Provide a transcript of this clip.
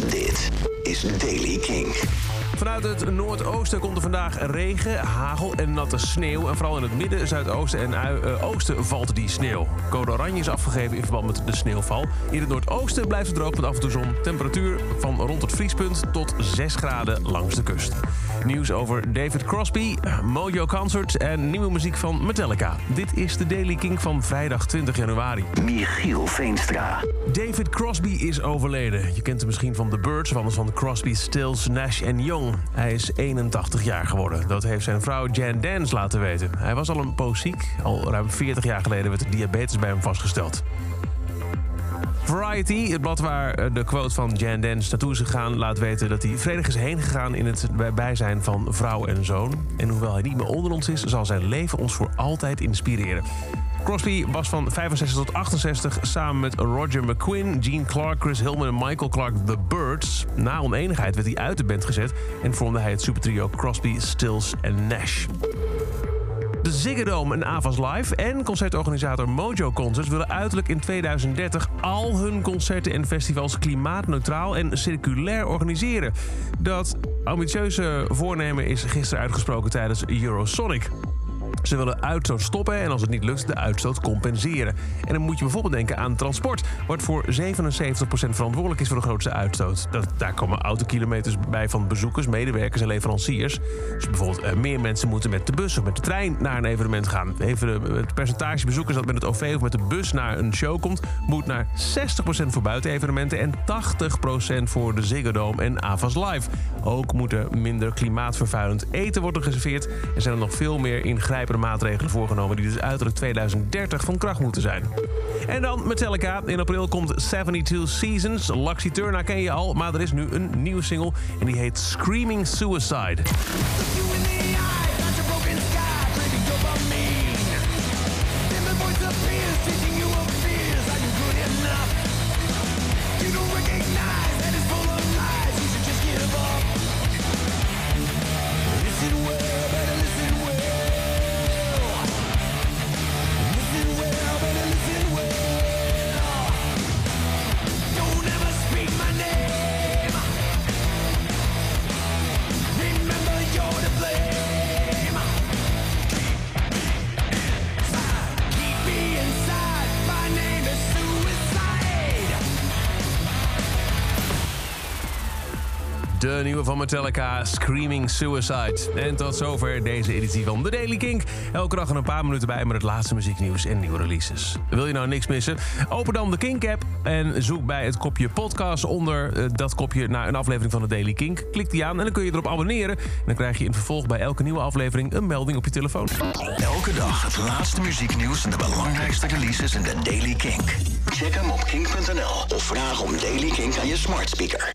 Dit is Daily King. Vanuit het noordoosten komt er vandaag regen, hagel en natte sneeuw. En vooral in het midden, zuidoosten en eh, oosten valt die sneeuw. Code oranje is afgegeven in verband met de sneeuwval. In het noordoosten blijft het droog met af en toe zon. Temperatuur van rond het vriespunt tot 6 graden langs de kust. Nieuws over David Crosby, Mojo Concert en nieuwe muziek van Metallica. Dit is de Daily King van vrijdag 20 januari. Michiel Veenstra. David Crosby is overleden. Je kent hem misschien van The Birds, of anders van Crosby, Stills, Nash en Young. Hij is 81 jaar geworden. Dat heeft zijn vrouw Jan Dance laten weten. Hij was al een poos ziek. Al ruim 40 jaar geleden werd diabetes bij hem vastgesteld. Variety, het blad waar eh, de quote van Jan Dance naartoe is gegaan... laat weten dat hij vredig is heen gegaan in het bijzijn van vrouw en zoon. En hoewel hij niet meer onder ons is... zal zijn leven ons voor altijd inspireren. Crosby was van 65 tot 68 samen met Roger McQueen, Gene Clark, Chris Hillman en Michael Clark The Birds. Na oneenigheid werd hij uit de band gezet en vormde hij het supertrio Crosby, Stills en Nash. De Ziggo Dome en Avas Live en concertorganisator Mojo Concerts willen uiterlijk in 2030 al hun concerten en festivals klimaatneutraal en circulair organiseren. Dat ambitieuze voornemen is gisteren uitgesproken tijdens Eurosonic. Ze willen uitstoot stoppen en als het niet lukt, de uitstoot compenseren. En dan moet je bijvoorbeeld denken aan transport, wat voor 77% verantwoordelijk is voor de grootste uitstoot. Dat, daar komen autokilometers bij van bezoekers, medewerkers en leveranciers. Dus bijvoorbeeld eh, meer mensen moeten met de bus of met de trein naar een evenement gaan. Even de- het percentage bezoekers dat met het OV of met de bus naar een show komt, moet naar 60% voor buitenevenementen en 80% voor de Ziggo Dome en Avas Live. Ook moet er minder klimaatvervuilend eten worden geserveerd en zijn er nog veel meer ingrijpende maatregelen voorgenomen die dus uiterlijk 2030 van kracht moeten zijn. En dan Metallica. In april komt 72 Seasons. Luxy Turner ken je al, maar er is nu een nieuwe single en die heet Screaming Suicide. De nieuwe van Metallica, Screaming Suicide. En tot zover deze editie van The Daily Kink. Elke dag een paar minuten bij met het laatste muzieknieuws en nieuwe releases. Wil je nou niks missen? Open dan de Kink-app en zoek bij het kopje podcast onder eh, dat kopje naar een aflevering van The Daily Kink. Klik die aan en dan kun je erop abonneren. En dan krijg je in vervolg bij elke nieuwe aflevering een melding op je telefoon. Elke dag het laatste muzieknieuws en de belangrijkste releases in de Daily Kink. Check hem op kink.nl of vraag om Daily Kink aan je smart speaker.